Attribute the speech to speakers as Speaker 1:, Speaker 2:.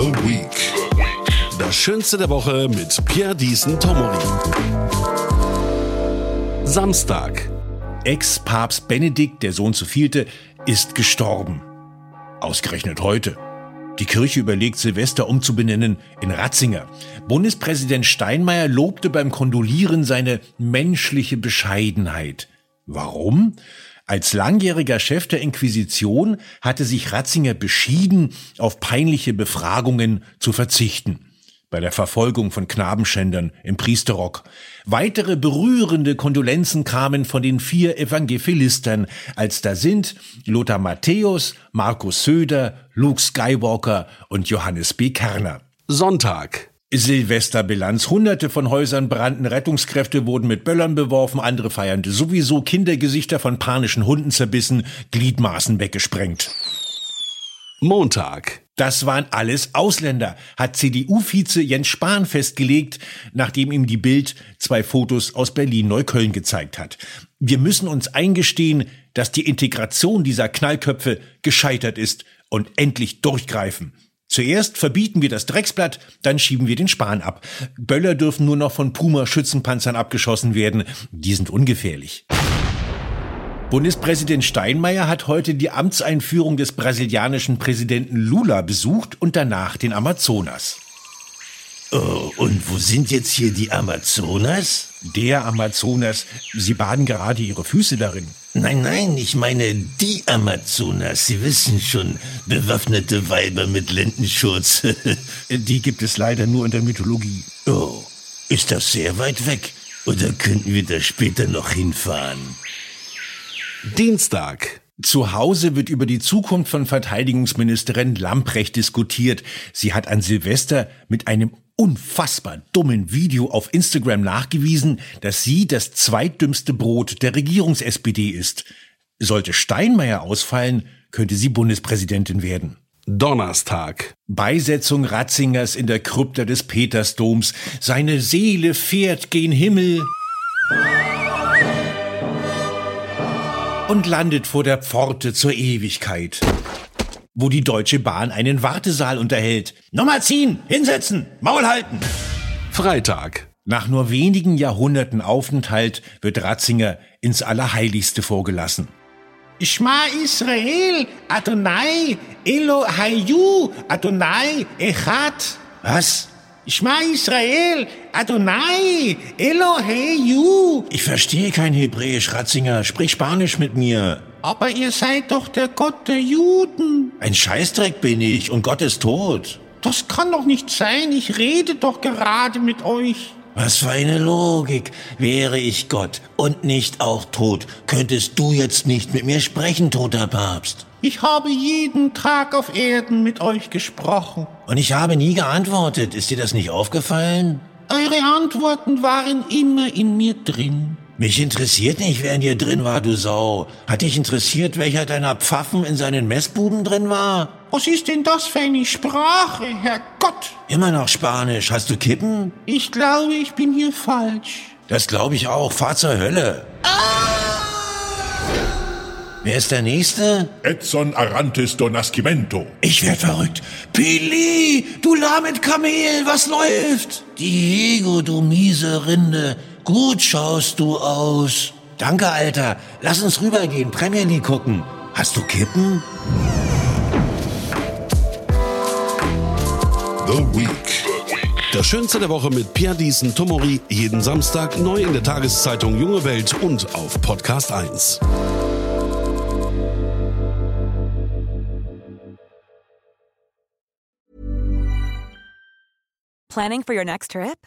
Speaker 1: The Week. Das Schönste der Woche mit Pierre Diesen Tomori. Samstag.
Speaker 2: Ex-Papst Benedikt, der Sohn zu vielte, ist gestorben. Ausgerechnet heute. Die Kirche überlegt, Silvester umzubenennen in Ratzinger. Bundespräsident Steinmeier lobte beim Kondolieren seine menschliche Bescheidenheit. Warum? Als langjähriger Chef der Inquisition hatte sich Ratzinger beschieden, auf peinliche Befragungen zu verzichten bei der Verfolgung von Knabenschändern im Priesterrock. Weitere berührende Kondolenzen kamen von den vier Evangelistern, als da sind Lothar Matthäus, Markus Söder, Luke Skywalker und Johannes B. Kerner.
Speaker 1: Sonntag.
Speaker 2: Silvesterbilanz. Hunderte von Häusern brannten, Rettungskräfte wurden mit Böllern beworfen, andere feiernde sowieso, Kindergesichter von panischen Hunden zerbissen, Gliedmaßen weggesprengt.
Speaker 1: Montag.
Speaker 2: Das waren alles Ausländer, hat CDU-Vize Jens Spahn festgelegt, nachdem ihm die Bild zwei Fotos aus Berlin-Neukölln gezeigt hat. Wir müssen uns eingestehen, dass die Integration dieser Knallköpfe gescheitert ist und endlich durchgreifen. Zuerst verbieten wir das Drecksblatt, dann schieben wir den Spahn ab. Böller dürfen nur noch von Puma-Schützenpanzern abgeschossen werden. Die sind ungefährlich. Bundespräsident Steinmeier hat heute die Amtseinführung des brasilianischen Präsidenten Lula besucht und danach den Amazonas.
Speaker 3: Oh, und wo sind jetzt hier die Amazonas?
Speaker 2: Der Amazonas. Sie baden gerade Ihre Füße darin.
Speaker 3: Nein, nein, ich meine die Amazonas. Sie wissen schon, bewaffnete Weiber mit Lendenschurz.
Speaker 2: die gibt es leider nur in der Mythologie.
Speaker 3: Oh, ist das sehr weit weg? Oder könnten wir da später noch hinfahren?
Speaker 1: Dienstag.
Speaker 2: Zu Hause wird über die Zukunft von Verteidigungsministerin Lamprecht diskutiert. Sie hat an Silvester mit einem unfassbar dummen Video auf Instagram nachgewiesen, dass sie das zweitdümmste Brot der Regierungs-SPD ist. Sollte Steinmeier ausfallen, könnte sie Bundespräsidentin werden.
Speaker 1: Donnerstag.
Speaker 2: Beisetzung Ratzingers in der Krypta des Petersdoms. Seine Seele fährt gen Himmel. und landet vor der Pforte zur Ewigkeit, wo die Deutsche Bahn einen Wartesaal unterhält. Nummer ziehen, hinsetzen, Maul halten.
Speaker 1: Freitag.
Speaker 2: Nach nur wenigen Jahrhunderten Aufenthalt wird Ratzinger ins Allerheiligste vorgelassen. Shma Israel, Adonai, Elohayu, Adonai, Echad. Was? Shma Israel, Adonai, Eloheyu. Ich verstehe kein Hebräisch, Ratzinger. Sprich Spanisch mit mir. Aber ihr seid doch der Gott der Juden. Ein Scheißdreck bin ich und Gott ist tot. Das kann doch nicht sein. Ich rede doch gerade mit euch. Was für eine Logik. Wäre ich Gott und nicht auch tot, könntest du jetzt nicht mit mir sprechen, toter Papst. Ich habe jeden Tag auf Erden mit euch gesprochen. Und ich habe nie geantwortet. Ist dir das nicht aufgefallen? Eure Antworten waren immer in mir drin. Mich interessiert nicht, wer in dir drin war, du Sau. Hat dich interessiert, welcher deiner Pfaffen in seinen Messbuben drin war? Was ist denn das für eine Sprache, Herrgott? Immer noch Spanisch. Hast du Kippen? Ich glaube, ich bin hier falsch. Das glaube ich auch. Fahr zur Hölle. Ah! Wer ist der Nächste?
Speaker 4: Edson Arantes do Nascimento.
Speaker 2: Ich werd verrückt. Pili, du lahmet Kamel, was läuft? Diego, du miese Rinde. Gut schaust du aus. Danke, Alter. Lass uns rübergehen, Premier League gucken. Hast du Kippen?
Speaker 1: The Week. Das Schönste der Woche mit Pierre Diesen Tomori. Jeden Samstag neu in der Tageszeitung Junge Welt und auf Podcast 1.
Speaker 5: Planning for your next trip?